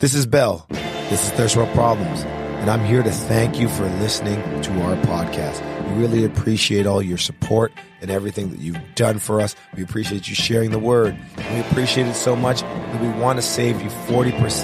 This is Bell. This is Thirst World Problems. And I'm here to thank you for listening to our podcast. We really appreciate all your support and everything that you've done for us. We appreciate you sharing the word. We appreciate it so much that we want to save you 40%.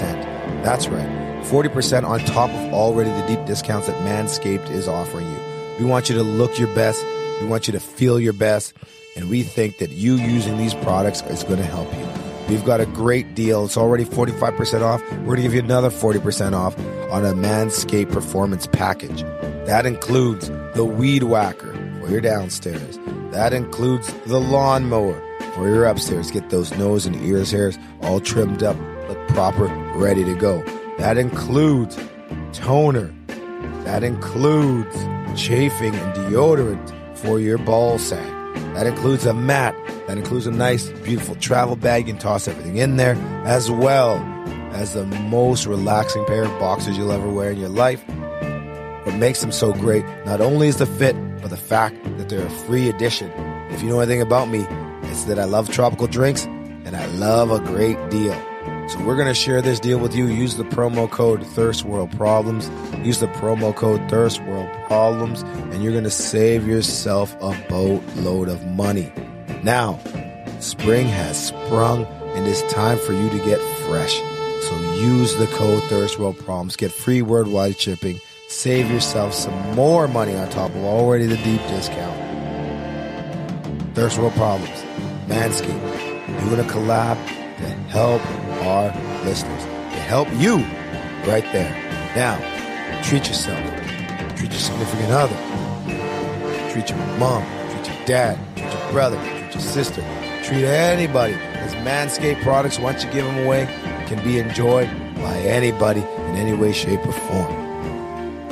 That's right. 40% on top of already the deep discounts that Manscaped is offering you. We want you to look your best. We want you to feel your best. And we think that you using these products is going to help you. We've got a great deal. It's already 45% off. We're going to give you another 40% off on a Manscaped Performance Package. That includes the Weed Whacker for your downstairs. That includes the lawnmower for your upstairs. Get those nose and ears hairs all trimmed up, look proper, ready to go. That includes toner. That includes chafing and deodorant for your ball sack. That includes a mat. That includes a nice, beautiful travel bag. You can toss everything in there, as well as the most relaxing pair of boxers you'll ever wear in your life. What makes them so great, not only is the fit, but the fact that they're a free addition. If you know anything about me, it's that I love tropical drinks and I love a great deal. So we're going to share this deal with you. Use the promo code Thirst World Problems. Use the promo code Thirst World Problems, and you're going to save yourself a boatload of money. Now, spring has sprung, and it's time for you to get fresh. So use the code Thirst World Problems. Get free worldwide shipping. Save yourself some more money on top of already the deep discount. Thirst World Problems. Manscaped. Doing a collab to help our listeners, to help you right there. Now, treat yourself. Treat your significant other. Treat your mom. Treat your dad. Treat your brother. Your sister. Treat anybody. As Manscaped products, once you give them away, can be enjoyed by anybody in any way, shape, or form.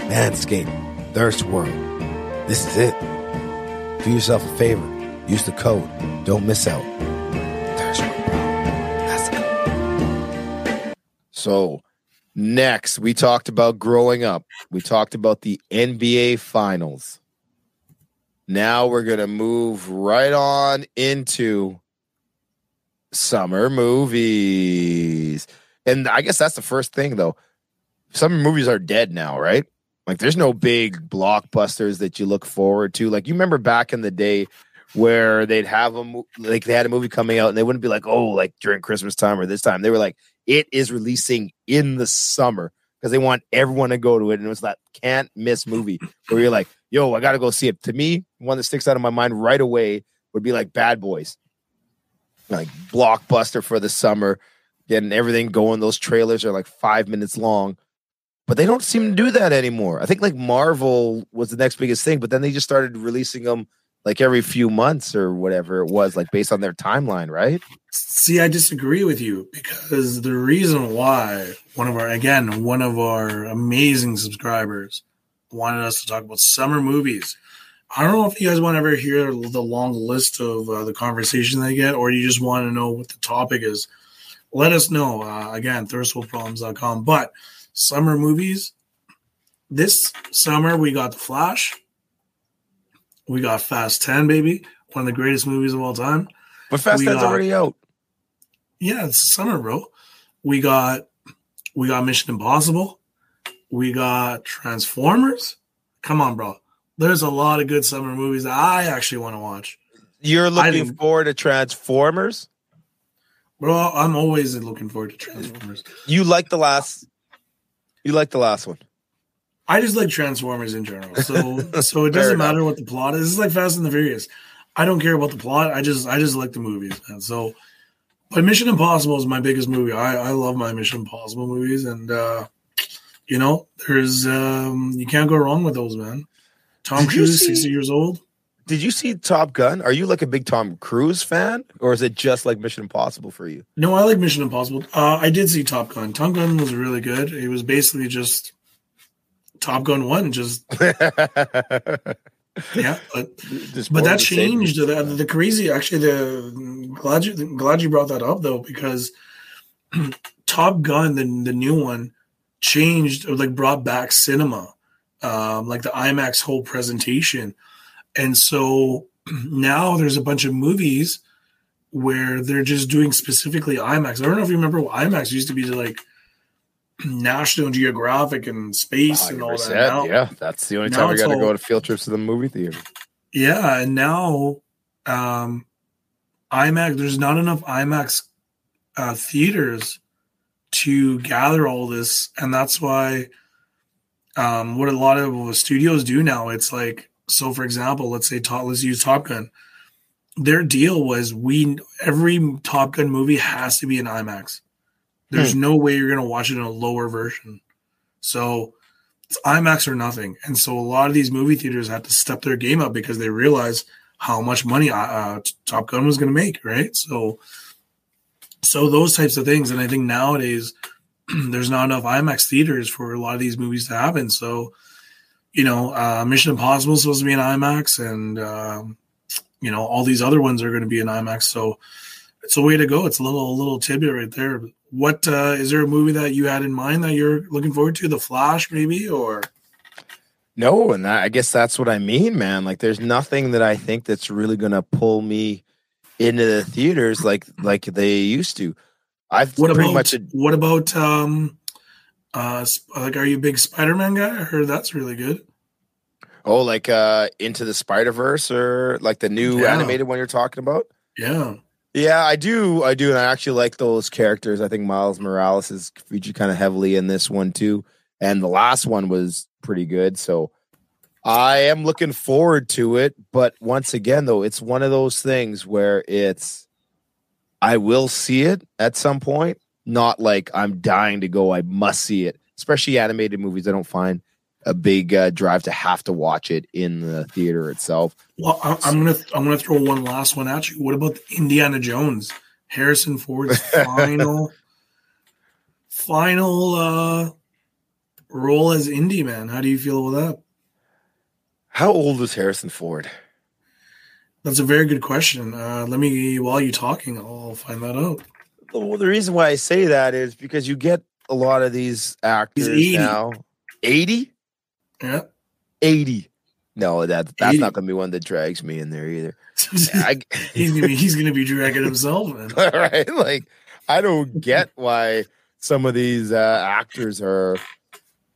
Manscaped, Thirst World. This is it. Do yourself a favor. Use the code. Don't miss out. Thirst World. That's code. So, next, we talked about growing up. We talked about the NBA Finals. Now we're going to move right on into summer movies. And I guess that's the first thing, though. Summer movies are dead now, right? Like, there's no big blockbusters that you look forward to. Like, you remember back in the day where they'd have a like they had a movie coming out and they wouldn't be like, oh, like during Christmas time or this time. They were like, it is releasing in the summer because they want everyone to go to it. And it was that can't miss movie where you're like, yo, I got to go see it. To me, one that sticks out of my mind right away would be like Bad Boys, like blockbuster for the summer, getting everything going. Those trailers are like five minutes long, but they don't seem to do that anymore. I think like Marvel was the next biggest thing, but then they just started releasing them like every few months or whatever it was, like based on their timeline, right? See, I disagree with you because the reason why one of our again one of our amazing subscribers wanted us to talk about summer movies. I don't know if you guys want to ever hear the long list of uh, the conversation they get, or you just want to know what the topic is. Let us know. Uh, again, thirstworldproblems.com. But summer movies, this summer we got The Flash. We got Fast 10, baby. One of the greatest movies of all time. But Fast We 10's got- already out. Yeah, it's summer, bro. We got we got Mission Impossible. We got Transformers. Come on, bro. There's a lot of good summer movies that I actually want to watch. You're looking forward to Transformers. Bro, I'm always looking forward to Transformers. You like the last. You like the last one. I just like Transformers in general. So so it doesn't matter what the plot is. It's like Fast and the Furious. I don't care about the plot. I just I just like the movies, man. So but Mission Impossible is my biggest movie. I, I love my Mission Impossible movies and uh you know, there's um you can't go wrong with those, man. Tom Did Cruise, see- 60 years old. Did you see Top Gun? Are you like a big Tom Cruise fan, or is it just like Mission Impossible for you? No, I like Mission Impossible. Uh, I did see Top Gun. Top Gun was really good. It was basically just Top Gun one, just yeah. But Just but that of the changed. The, the crazy, actually, the glad you glad you brought that up though, because Top Gun, the the new one, changed or like brought back cinema, um, like the IMAX whole presentation, and so now there's a bunch of movies where they're just doing specifically IMAX. I don't know if you remember what IMAX used to be like National Geographic and space and all that. Now, yeah, that's the only time we got to go to field trips to the movie theater. Yeah, and now um, IMAX. There's not enough IMAX uh, theaters to gather all this, and that's why um, what a lot of studios do now. It's like so. For example, let's say top, let's use Top Gun. Their deal was we every Top Gun movie has to be in IMAX. There's hmm. no way you're going to watch it in a lower version. So it's IMAX or nothing. And so a lot of these movie theaters had to step their game up because they realized how much money uh, uh Top Gun was going to make, right? So, so those types of things. And I think nowadays there's not enough IMAX theaters for a lot of these movies to happen. So, you know, uh, Mission Impossible is supposed to be in IMAX, and um, you know all these other ones are going to be in IMAX. So it's a way to go. It's a little a little tidbit right there. What uh, is there a movie that you had in mind that you're looking forward to? The Flash, maybe, or no? And that, I guess that's what I mean, man. Like, there's nothing that I think that's really going to pull me into the theaters like like they used to. I've what pretty about, much. A, what about um, uh, like, are you a big Spider-Man guy? I heard that's really good. Oh, like uh, into the Spider Verse or like the new yeah. animated one you're talking about? Yeah. Yeah, I do. I do. And I actually like those characters. I think Miles Morales is featured kind of heavily in this one too. And the last one was pretty good. So I am looking forward to it. But once again, though, it's one of those things where it's, I will see it at some point. Not like I'm dying to go. I must see it, especially animated movies. I don't find a big uh, drive to have to watch it in the theater itself. Well, I, am gonna I'm gonna throw one last one at you. What about Indiana Jones? Harrison Ford's final final uh, role as Indy Man. How do you feel about that? How old is Harrison Ford? That's a very good question. Uh, let me while you're talking, I'll find that out. Well, the reason why I say that is because you get a lot of these actors now. 80? Yeah. 80. No, that that's 80. not gonna be one that drags me in there either. I, he's gonna be he's gonna be dragging himself. right? Like I don't get why some of these uh, actors are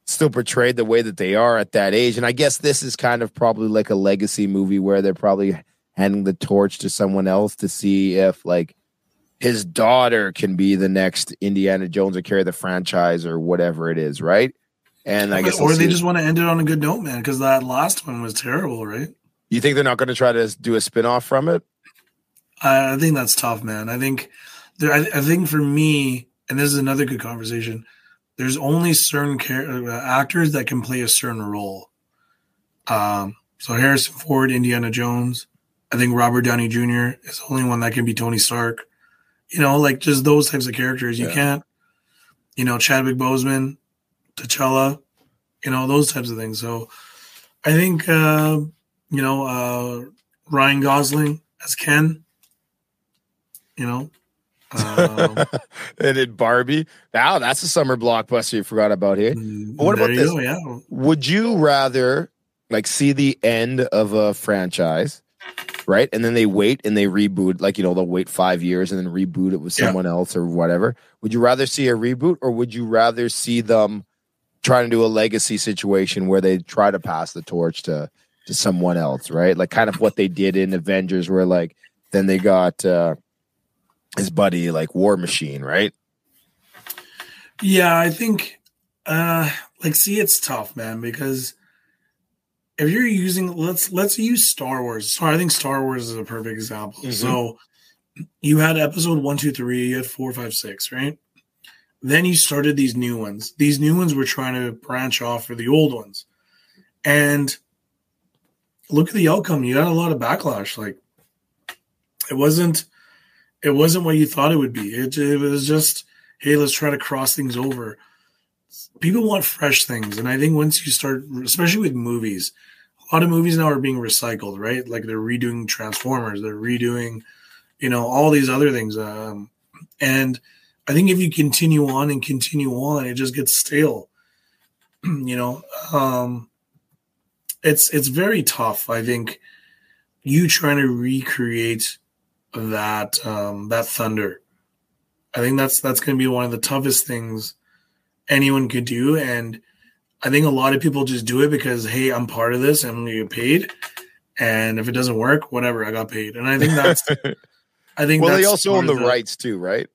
still portrayed the way that they are at that age. And I guess this is kind of probably like a legacy movie where they're probably handing the torch to someone else to see if like his daughter can be the next Indiana Jones or carry the franchise or whatever it is, right? And I guess, or they just want to end it on a good note, man, because that last one was terrible, right? You think they're not going to try to do a spinoff from it? I, I think that's tough, man. I think there. I, I, think for me, and this is another good conversation. There's only certain char- uh, actors that can play a certain role. Um, so Harrison Ford, Indiana Jones. I think Robert Downey Jr. is the only one that can be Tony Stark. You know, like just those types of characters. You yeah. can't. You know, Chadwick Boseman T'Challa, you know, those types of things. So I think, uh, you know, uh, Ryan Gosling as Ken, you know. Um, and in Barbie. Now that's a summer blockbuster you forgot about here. Mm, but what about this? Go, yeah. Would you rather like see the end of a franchise, right? And then they wait and they reboot, like you know, they'll wait five years and then reboot it with someone yeah. else or whatever. Would you rather see a reboot or would you rather see them trying to do a legacy situation where they try to pass the torch to to someone else, right? Like kind of what they did in Avengers, where like then they got uh his buddy like War Machine, right? Yeah, I think uh like see it's tough, man, because if you're using let's let's use Star Wars. So I think Star Wars is a perfect example. Mm-hmm. So you had episode one, two, three, you had four, five, six, right? Then you started these new ones. These new ones were trying to branch off for the old ones. And look at the outcome. You got a lot of backlash. Like it wasn't it wasn't what you thought it would be. It, it was just, hey, let's try to cross things over. People want fresh things. And I think once you start, especially with movies, a lot of movies now are being recycled, right? Like they're redoing Transformers, they're redoing, you know, all these other things. Um, and I think if you continue on and continue on, it just gets stale. you know, um, it's it's very tough. I think you trying to recreate that um, that thunder. I think that's that's going to be one of the toughest things anyone could do. And I think a lot of people just do it because, hey, I'm part of this. I'm going to get paid. And if it doesn't work, whatever, I got paid. And I think that's, I think well, they also own the, the, rights too, right?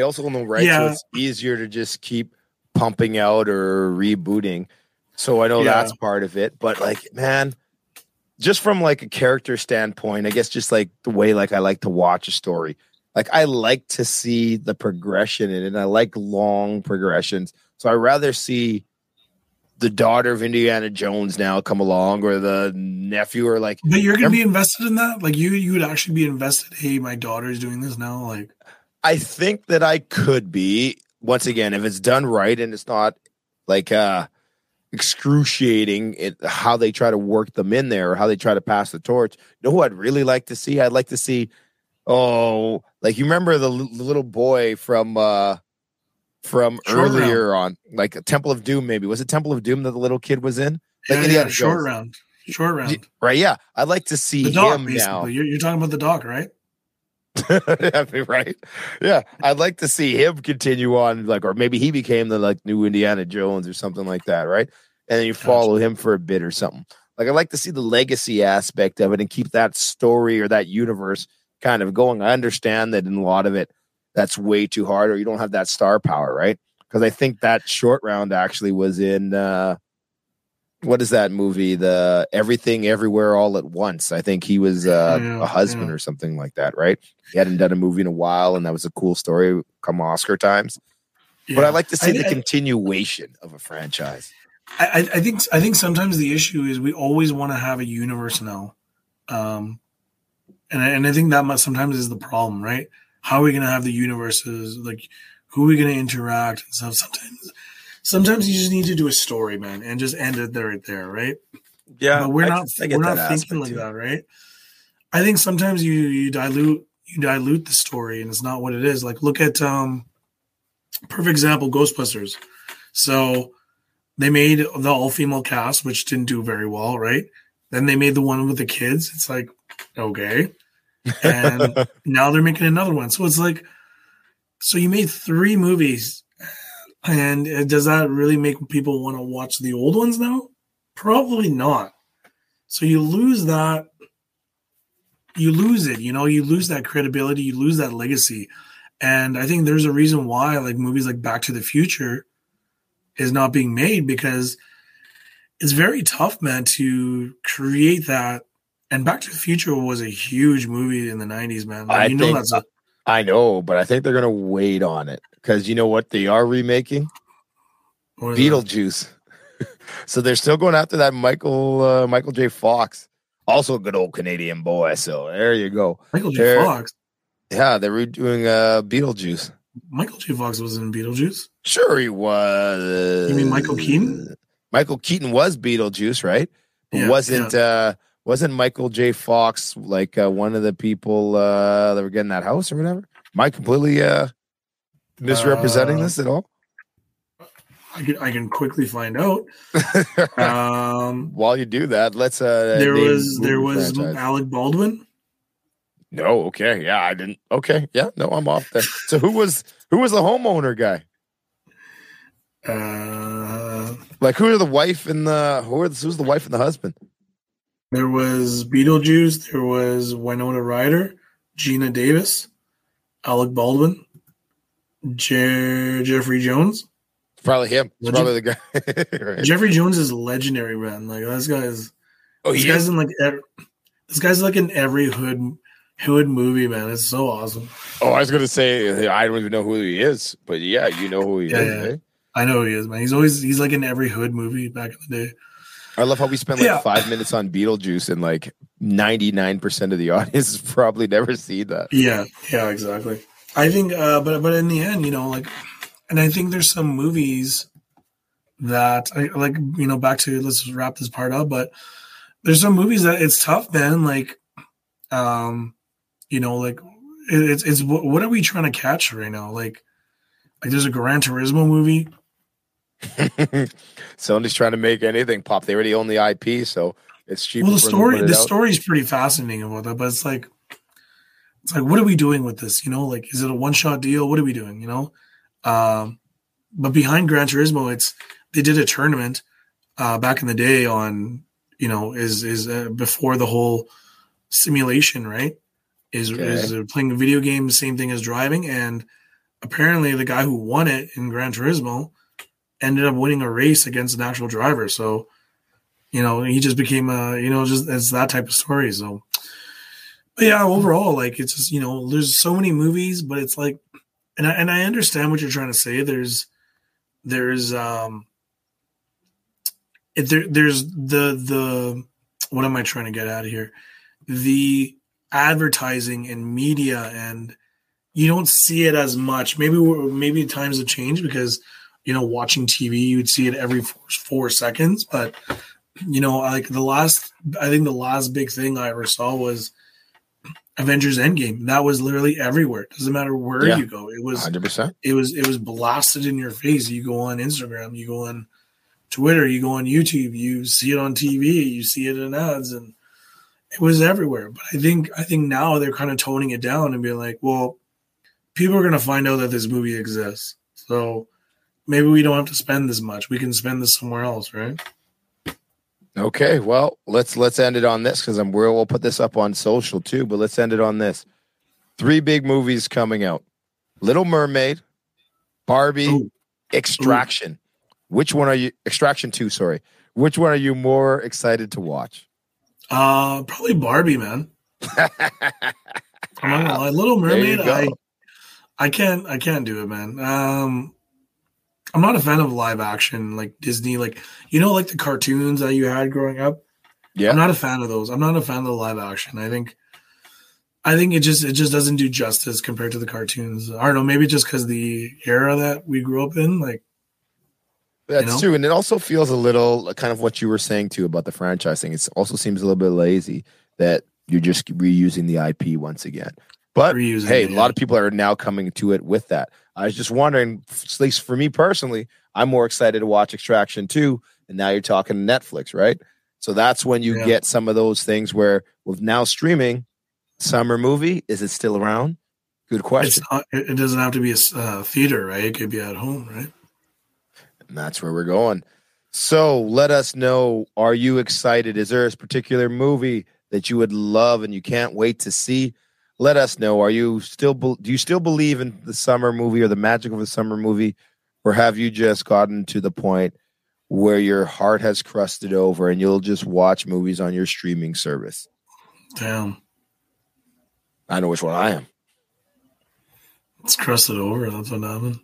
They also own the rights. Yeah. So it's easier to just keep pumping out or rebooting. So I know yeah. that's part of it. But like, man, just from like a character standpoint, I guess just like the way like I like to watch a story. Like I like to see the progression in it. And I like long progressions. So I rather see the daughter of Indiana Jones now come along or the nephew or like But you're gonna be invested in that? Like you you would actually be invested, hey, my daughter's doing this now? Like I think that I could be once again if it's done right and it's not like uh excruciating it, how they try to work them in there or how they try to pass the torch. You know who I'd really like to see? I'd like to see, oh, like you remember the, l- the little boy from uh from short earlier round. on, like Temple of Doom, maybe was it Temple of Doom that the little kid was in? Like yeah, yeah short round, short round, right? Yeah, I'd like to see the doc, him now. You're, you're talking about the dog, right? right? Yeah, I'd like to see him continue on, like, or maybe he became the like new Indiana Jones or something like that, right? And then you follow gotcha. him for a bit or something. Like, I'd like to see the legacy aspect of it and keep that story or that universe kind of going. I understand that in a lot of it, that's way too hard, or you don't have that star power, right? Because I think that short round actually was in uh, what is that movie? The Everything Everywhere All at Once. I think he was uh, yeah, a husband yeah. or something like that, right? He hadn't done a movie in a while, and that was a cool story come Oscar times. Yeah. But I like to see I, the I, continuation of a franchise. I, I, think I think sometimes the issue is we always want to have a universe now, um, and I, and I think that must, sometimes is the problem, right? How are we going to have the universes? Like, who are we going to interact and stuff? Sometimes sometimes you just need to do a story, man, and just end it there, right there, right? Yeah, but we're I, not we're not thinking like too. that, right? I think sometimes you you dilute you dilute the story, and it's not what it is. Like, look at um, perfect example, Ghostbusters. So they made the all female cast, which didn't do very well, right? Then they made the one with the kids. It's like okay, and now they're making another one. So it's like, so you made three movies and uh, does that really make people want to watch the old ones now? Probably not. So you lose that. You lose it. You know, you lose that credibility. You lose that legacy. And I think there's a reason why, like movies like Back to the Future, is not being made because it's very tough, man, to create that. And Back to the Future was a huge movie in the '90s, man. Like, I you know think, that's a, I know, but I think they're gonna wait on it because you know what they are remaking? Beetlejuice. so they're still going after that Michael uh, Michael J. Fox, also a good old Canadian boy. So there you go. Michael J. They're, Fox. Yeah, they're redoing uh, Beetlejuice. Michael J. Fox was in Beetlejuice. Sure, he was. You mean Michael Keaton? Michael Keaton was Beetlejuice, right? Yeah, wasn't yeah. uh wasn't Michael J. Fox like uh, one of the people uh that were getting that house or whatever? Am I completely uh misrepresenting uh, this at all? I can I can quickly find out. um, While you do that, let's. Uh, there was there was franchise. Alec Baldwin. No, okay, yeah, I didn't. Okay, yeah, no, I'm off there. so who was who was the homeowner guy? Uh, like who are the wife and the who are the, who's the wife and the husband? There was Beetlejuice. There was Winona Ryder, Geena Davis, Alec Baldwin. Je- Jeffrey Jones. Probably him. Probably the guy. right. Jeffrey Jones is legendary, man. Like this guy is. Oh, this guy's in like every, this guy's like in every hood hood movie, man. It's so awesome. Oh, I was gonna say I don't even know who he is, but yeah, you know who he yeah, is. Yeah. Eh? I know who he is, man. He's always he's like in every hood movie back in the day. I love how we spent like yeah. five minutes on Beetlejuice and like ninety nine percent of the audience has probably never seen that. Yeah, yeah, exactly. I think, uh, but but in the end, you know, like, and I think there's some movies that I like. You know, back to let's wrap this part up. But there's some movies that it's tough, man. Like, um, you know, like it, it's it's what are we trying to catch right now? Like, like there's a Gran Turismo movie. Sony's trying to make anything pop. They already own the IP, so it's cheap. Well, the story the story is pretty fascinating about that, but it's like it's like what are we doing with this you know like is it a one shot deal what are we doing you know um but behind Gran Turismo, it's they did a tournament uh, back in the day on you know is is uh, before the whole simulation, right? Is okay. is playing a video game the same thing as driving? And apparently, the guy who won it in Gran Turismo ended up winning a race against an actual driver. So, you know, he just became a you know just it's that type of story. So, but yeah, overall, like it's just you know, there's so many movies, but it's like, and I, and I understand what you're trying to say. There's there's um there, there's the the what am I trying to get out of here? The advertising and media, and you don't see it as much. Maybe maybe times have changed because you know watching TV you'd see it every four, four seconds, but you know like the last I think the last big thing I ever saw was Avengers Endgame. That was literally everywhere. Doesn't matter where yeah, you go. It was 100%. It was it was blasted in your face. You go on Instagram, you go on Twitter, you go on YouTube, you see it on TV, you see it in ads, and it was everywhere. But I think I think now they're kind of toning it down and being like, well, people are going to find out that this movie exists, so maybe we don't have to spend this much. We can spend this somewhere else, right? Okay, well, let's let's end it on this because I'm we'll, we'll put this up on social too. But let's end it on this: three big movies coming out: Little Mermaid, Barbie, Ooh. Extraction. Ooh. Which one are you? Extraction two. Sorry. Which one are you more excited to watch? Uh, probably Barbie, man. I'm not gonna lie. Little Mermaid. I I can't I can't do it, man. Um, I'm not a fan of live action like Disney, like you know, like the cartoons that you had growing up. Yeah, I'm not a fan of those. I'm not a fan of the live action. I think, I think it just it just doesn't do justice compared to the cartoons. I don't know, maybe just because the era that we grew up in, like that's you know? true, and it also feels a little uh, kind of what you were saying too about the franchising. It also seems a little bit lazy that you're just reusing the IP once again. But Reusing hey, it, a lot of people are now coming to it with that. I was just wondering, at least for me personally, I'm more excited to watch Extraction 2, and now you're talking Netflix, right? So that's when you yeah. get some of those things where with now streaming, summer movie, is it still around? Good question. Not, it doesn't have to be a uh, theater, right? It could be at home, right? And that's where we're going. So let us know. Are you excited? Is there a particular movie that you would love and you can't wait to see? Let us know. Are you still do you still believe in the summer movie or the magic of the summer movie, or have you just gotten to the point where your heart has crusted over and you'll just watch movies on your streaming service? Damn. I know which one I am. It's crusted over. That's what happened.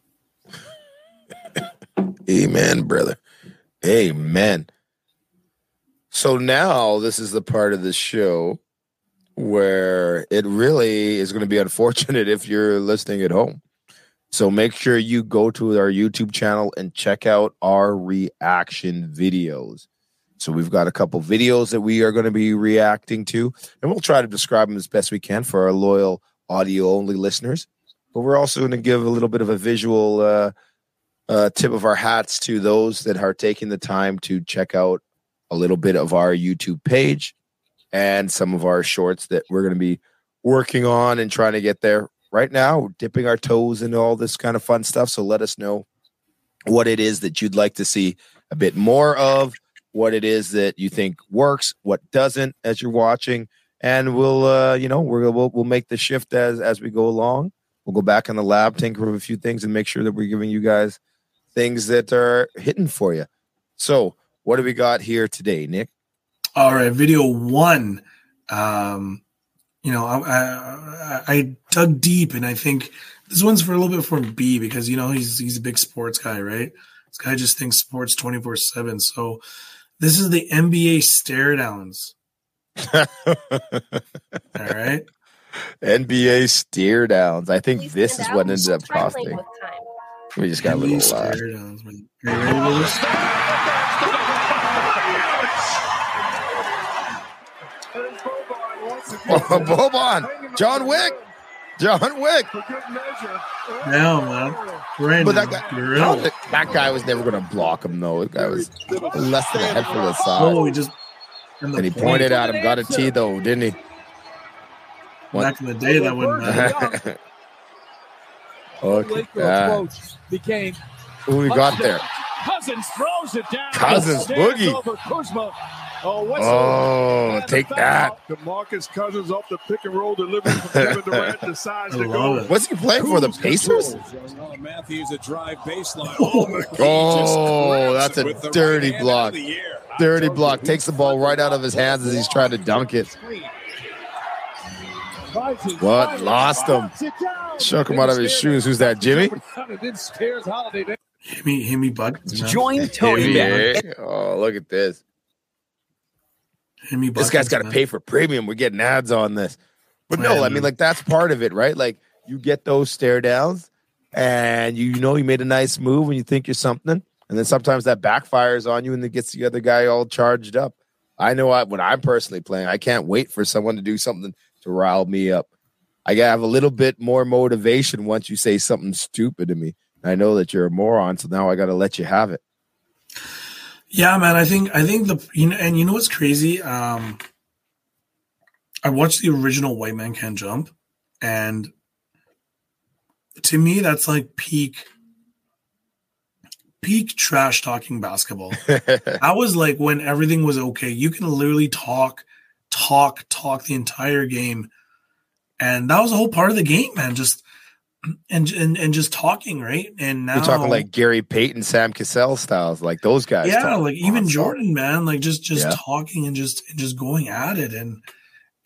Amen, brother. Amen. So now this is the part of the show where it really is going to be unfortunate if you're listening at home. So make sure you go to our YouTube channel and check out our reaction videos. So we've got a couple videos that we are going to be reacting to, and we'll try to describe them as best we can for our loyal audio only listeners. But we're also going to give a little bit of a visual uh, uh, tip of our hats to those that are taking the time to check out a little bit of our YouTube page and some of our shorts that we're going to be working on and trying to get there right now, dipping our toes into all this kind of fun stuff. So let us know what it is that you'd like to see a bit more of, what it is that you think works, what doesn't as you're watching. And we'll, uh, you know, we're, we'll, we'll make the shift as, as we go along. We'll go back in the lab, tinker with a few things and make sure that we're giving you guys things that are hidden for you. So, what do we got here today, Nick? All right, video one. Um, you know, I, I, I dug deep, and I think this one's for a little bit from B because you know he's he's a big sports guy, right? This guy just thinks sports twenty four seven. So, this is the NBA stare downs. All right. NBA stare downs. I think this is what ended up costing. We just got a little oh, Boban, John Wick, John Wick. No, man. Brandon, but that guy, really? that guy was never going to block him, though. That guy was less than a head full of side. Oh, he just. And he pointed at him, got a T, though, didn't he? Back in the day, that wouldn't matter. Okay. Uh, coach became Who we got there? Cousins throws it down. Cousins boogie. Over Kuzma. Oh, oh take that. DeMarcus Cousins off the pick and roll delivery from Kevin Durant decides to go. What's he playing for? The Pacers? Matthews a drive baseline. Oh, oh that's a dirty block. Dirty block. Takes the ball right out of his hands as he's trying to dunk it. What? Lost him. Shook him out of his shoes. Who's that, Jimmy? Himmy, Himmy Buckets. Join Tony. Eh? Oh, look at this. This guy's got to pay for premium. We're getting ads on this. But no, I mean, like, that's part of it, right? Like, you get those stare downs and you know you made a nice move and you think you're something. And then sometimes that backfires on you and it gets the other guy all charged up. I know I, when I'm personally playing, I can't wait for someone to do something to rile me up. I have a little bit more motivation once you say something stupid to me. I know that you're a moron, so now I got to let you have it. Yeah, man. I think I think the you know, and you know what's crazy? Um, I watched the original White Man Can't Jump, and to me, that's like peak peak trash talking basketball. I was like when everything was okay. You can literally talk, talk, talk the entire game, and that was a whole part of the game, man. Just and and and just talking, right? And now you're talking like Gary Payton, Sam Cassell styles, like those guys. Yeah, like even Jordan, man, like just just yeah. talking and just and just going at it, and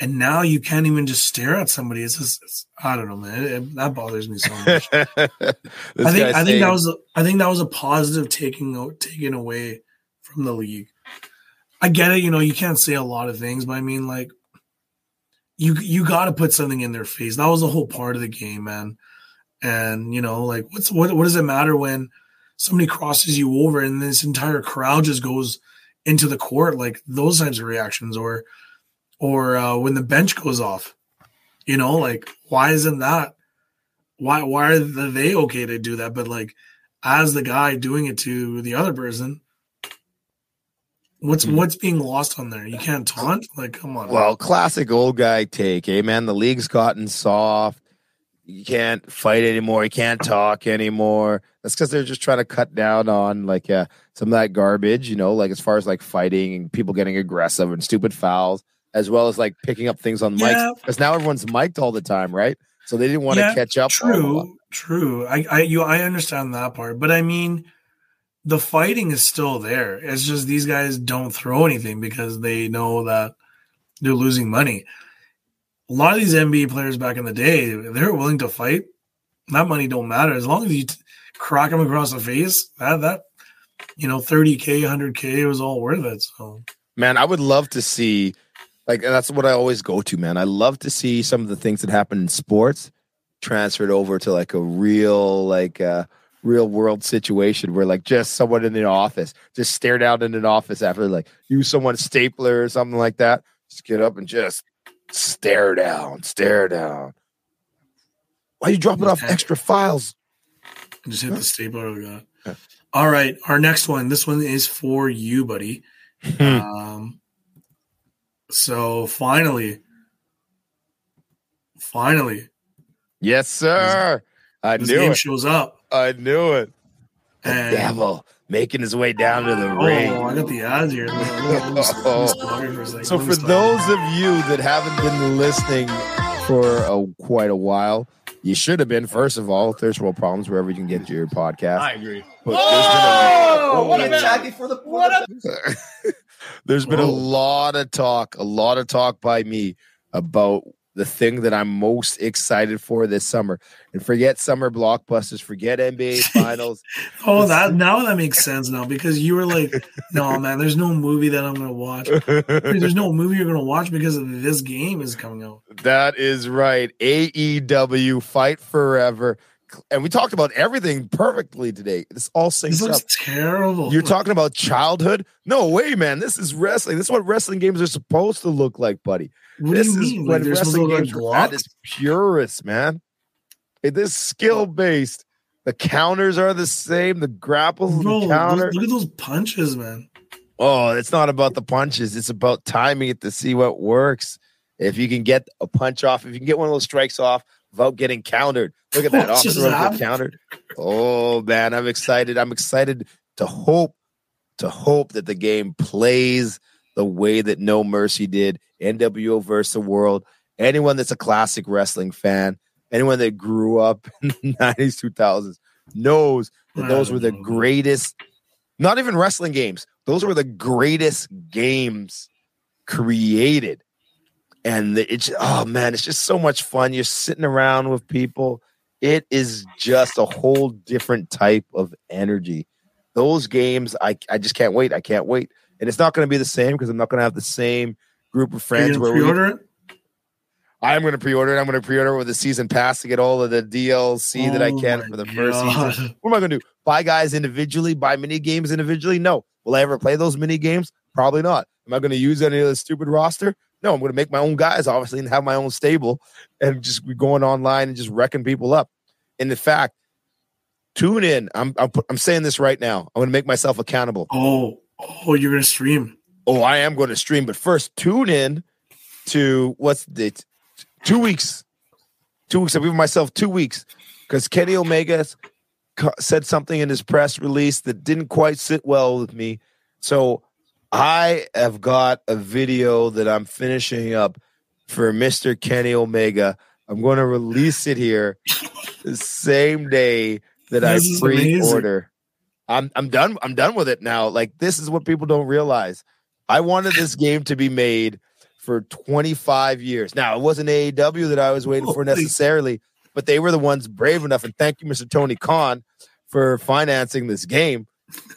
and now you can't even just stare at somebody. It's just it's, I don't know, man. It, it, that bothers me so much. I think I think that was a, I think that was a positive taking taken away from the league. I get it, you know, you can't say a lot of things, but I mean, like, you you got to put something in their face. That was the whole part of the game, man. And you know, like what's what what does it matter when somebody crosses you over and this entire crowd just goes into the court? Like those types of reactions, or or uh, when the bench goes off. You know, like why isn't that? Why why are they okay to do that? But like as the guy doing it to the other person, what's mm-hmm. what's being lost on there? You can't taunt. Like come on. Well, classic old guy take. Hey man, the league's gotten soft you can't fight anymore. You can't talk anymore. That's because they're just trying to cut down on like uh, some of that garbage, you know, like as far as like fighting and people getting aggressive and stupid fouls, as well as like picking up things on mics. Yeah. Because now everyone's mic'd all the time, right? So they didn't want yeah, to catch up. True, true. I, I, you, I understand that part, but I mean, the fighting is still there. It's just these guys don't throw anything because they know that they're losing money a lot of these NBA players back in the day, they're willing to fight. That money don't matter as long as you t- crack them across the face. That that you know, thirty k, hundred k, was all worth it. So, man, I would love to see. Like that's what I always go to, man. I love to see some of the things that happen in sports transferred over to like a real, like uh, real world situation where like just someone in the office just stare down in an office after like use someone's stapler or something like that. Just get up and just Stare down, stare down. Why are you dropping off extra files? Just hit the stapler got. All right, our next one. This one is for you, buddy. Hmm. um, so finally, finally, yes, sir. I knew it. shows up. I knew it. The and, devil making his way down to the ring. oh, ring. I got the odds here. oh. So for those of you that haven't been listening for a, quite a while, you should have been. First of all, Thirst World Problems, wherever you can get your podcast. I agree. But oh, what a Jackie for the what a- There's been a lot of talk, a lot of talk by me about the thing that I'm most excited for this summer. And forget summer blockbusters, forget NBA finals. oh, that now that makes sense now because you were like, no, man, there's no movie that I'm gonna watch. There's no movie you're gonna watch because of this game is coming out. That is right. AEW Fight Forever. And we talked about everything perfectly today. This all syncs this up. terrible. You're talking about childhood? No way, man. This is wrestling. This is what wrestling games are supposed to look like, buddy. What this do you mean? Like wrestling games at its purest, man. It is skill based. The counters are the same. The grapples, Bro, the counter. Look at those punches, man. Oh, it's not about the punches. It's about timing it to see what works. If you can get a punch off, if you can get one of those strikes off without getting countered. Look at that. Off the countered. Oh man, I'm excited. I'm excited to hope to hope that the game plays the way that No Mercy did. NWO versus the world. Anyone that's a classic wrestling fan, anyone that grew up in the 90s, 2000s knows that those were the greatest, not even wrestling games, those were the greatest games created. And it's, oh man, it's just so much fun. You're sitting around with people. It is just a whole different type of energy. Those games, I, I just can't wait. I can't wait. And it's not going to be the same because I'm not going to have the same group of friends. where pre-order we, it? I'm going to pre-order it. I'm going to pre-order it with a season pass to get all of the DLC oh that I oh can for the God. first season. What am I going to do? Buy guys individually? Buy mini games individually? No. Will I ever play those mini games? Probably not. Am I going to use any of the stupid roster? No. I'm going to make my own guys, obviously, and have my own stable and just be going online and just wrecking people up. And in fact, tune in. I'm I'm, I'm saying this right now. I'm going to make myself accountable. Oh, oh, you're going to stream. Oh, I am going to stream, but first tune in to what's the two weeks. Two weeks. I've given myself two weeks because Kenny Omega said something in his press release that didn't quite sit well with me. So I have got a video that I'm finishing up for Mr. Kenny Omega. I'm going to release it here the same day that this I pre-order. I'm I'm done. I'm done with it now. Like this is what people don't realize. I wanted this game to be made for 25 years. Now, it wasn't AEW that I was waiting for necessarily, but they were the ones brave enough. And thank you, Mr. Tony Khan, for financing this game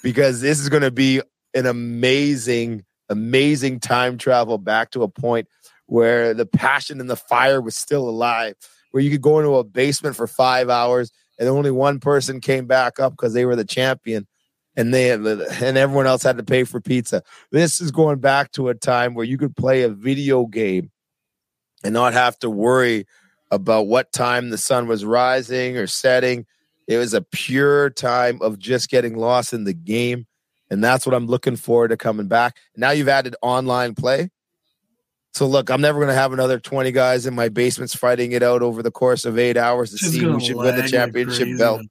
because this is going to be an amazing, amazing time travel back to a point where the passion and the fire was still alive, where you could go into a basement for five hours and only one person came back up because they were the champion and they and everyone else had to pay for pizza. This is going back to a time where you could play a video game and not have to worry about what time the sun was rising or setting. It was a pure time of just getting lost in the game. And that's what I'm looking forward to coming back. Now you've added online play. So look, I'm never going to have another 20 guys in my basements fighting it out over the course of eight hours to see who should win the championship belt.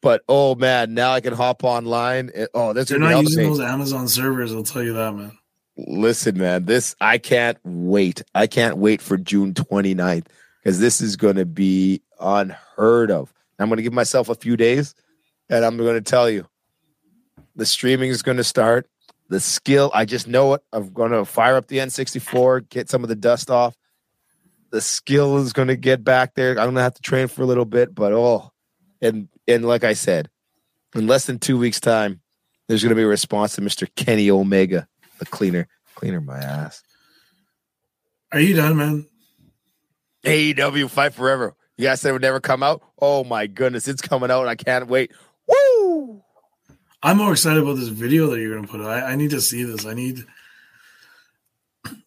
But oh man, now I can hop online. oh, that's they're not using those Amazon servers. I'll tell you that, man. Listen, man, this I can't wait. I can't wait for June 29th because this is going to be unheard of. I'm going to give myself a few days, and I'm going to tell you, the streaming is going to start. The skill, I just know it. I'm going to fire up the N64, get some of the dust off. The skill is going to get back there. I'm going to have to train for a little bit, but oh, and and like I said, in less than two weeks' time, there's going to be a response to Mr. Kenny Omega, the cleaner, cleaner my ass. Are you done, man? AEW Fight Forever. You guys said it would never come out. Oh my goodness, it's coming out, I can't wait. Woo! I'm more excited about this video that you're going to put. I, I need to see this. I need.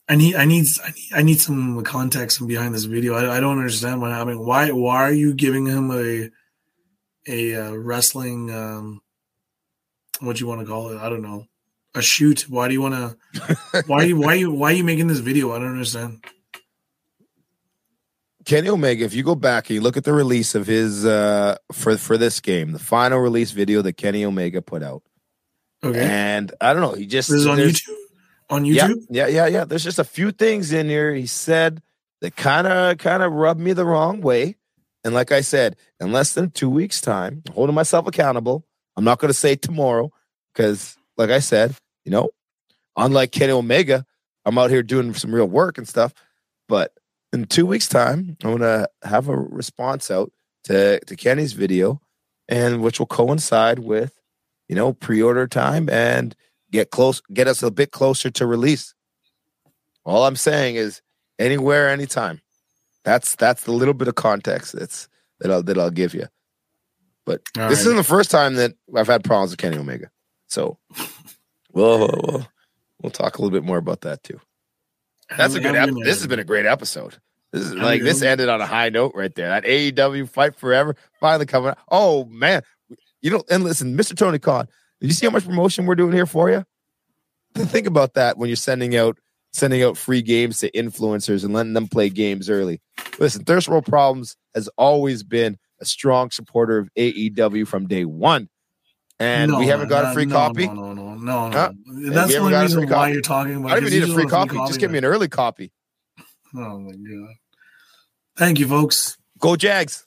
I need, I need, I need, I need some context behind this video. I, I don't understand what happened. Why, why are you giving him a a uh, wrestling um, what do you want to call it? I don't know. A shoot. Why do you want to? why why you why are you making this video? I don't understand. Kenny Omega, if you go back and you look at the release of his uh for for this game, the final release video that Kenny Omega put out. Okay. And I don't know, he just this is on YouTube. On YouTube? Yeah, yeah, yeah, yeah. There's just a few things in here he said that kind of kind of rubbed me the wrong way. And like I said, in less than two weeks' time, I'm holding myself accountable. I'm not going to say tomorrow because, like I said, you know, unlike Kenny Omega, I'm out here doing some real work and stuff. But in two weeks' time, I'm going to have a response out to, to Kenny's video, and which will coincide with, you know, pre-order time and get close, get us a bit closer to release. All I'm saying is anywhere, anytime. That's that's the little bit of context that's that I'll that I'll give you. But All this right. isn't the first time that I've had problems with Kenny Omega. So we'll, we'll we'll talk a little bit more about that too. That's a good. Ep- this has been a great episode. This is like this ended on a high note right there. That AEW fight forever finally coming. Out. Oh man, you know. And listen, Mr. Tony Khan, did you see how much promotion we're doing here for you? Think about that when you're sending out sending out free games to influencers and letting them play games early. Listen, Thirst World Problems has always been a strong supporter of AEW from day one. And no, we haven't got a free no, copy. No, no, no, no, no. Huh? That's the only reason why you're talking about. I don't even need a free copy. Just give me an early copy. Oh my god! Thank you, folks. Go Jags.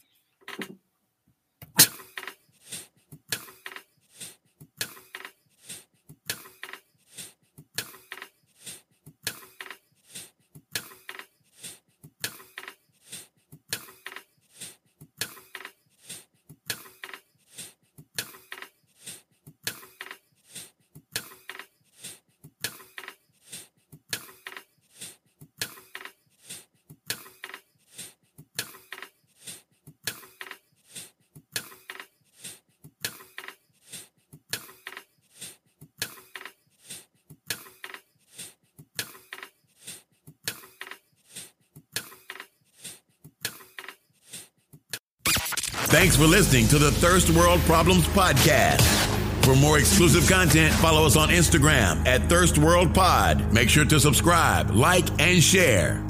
Thanks for listening to the Thirst World Problems Podcast. For more exclusive content, follow us on Instagram at Thirst World Pod. Make sure to subscribe, like, and share.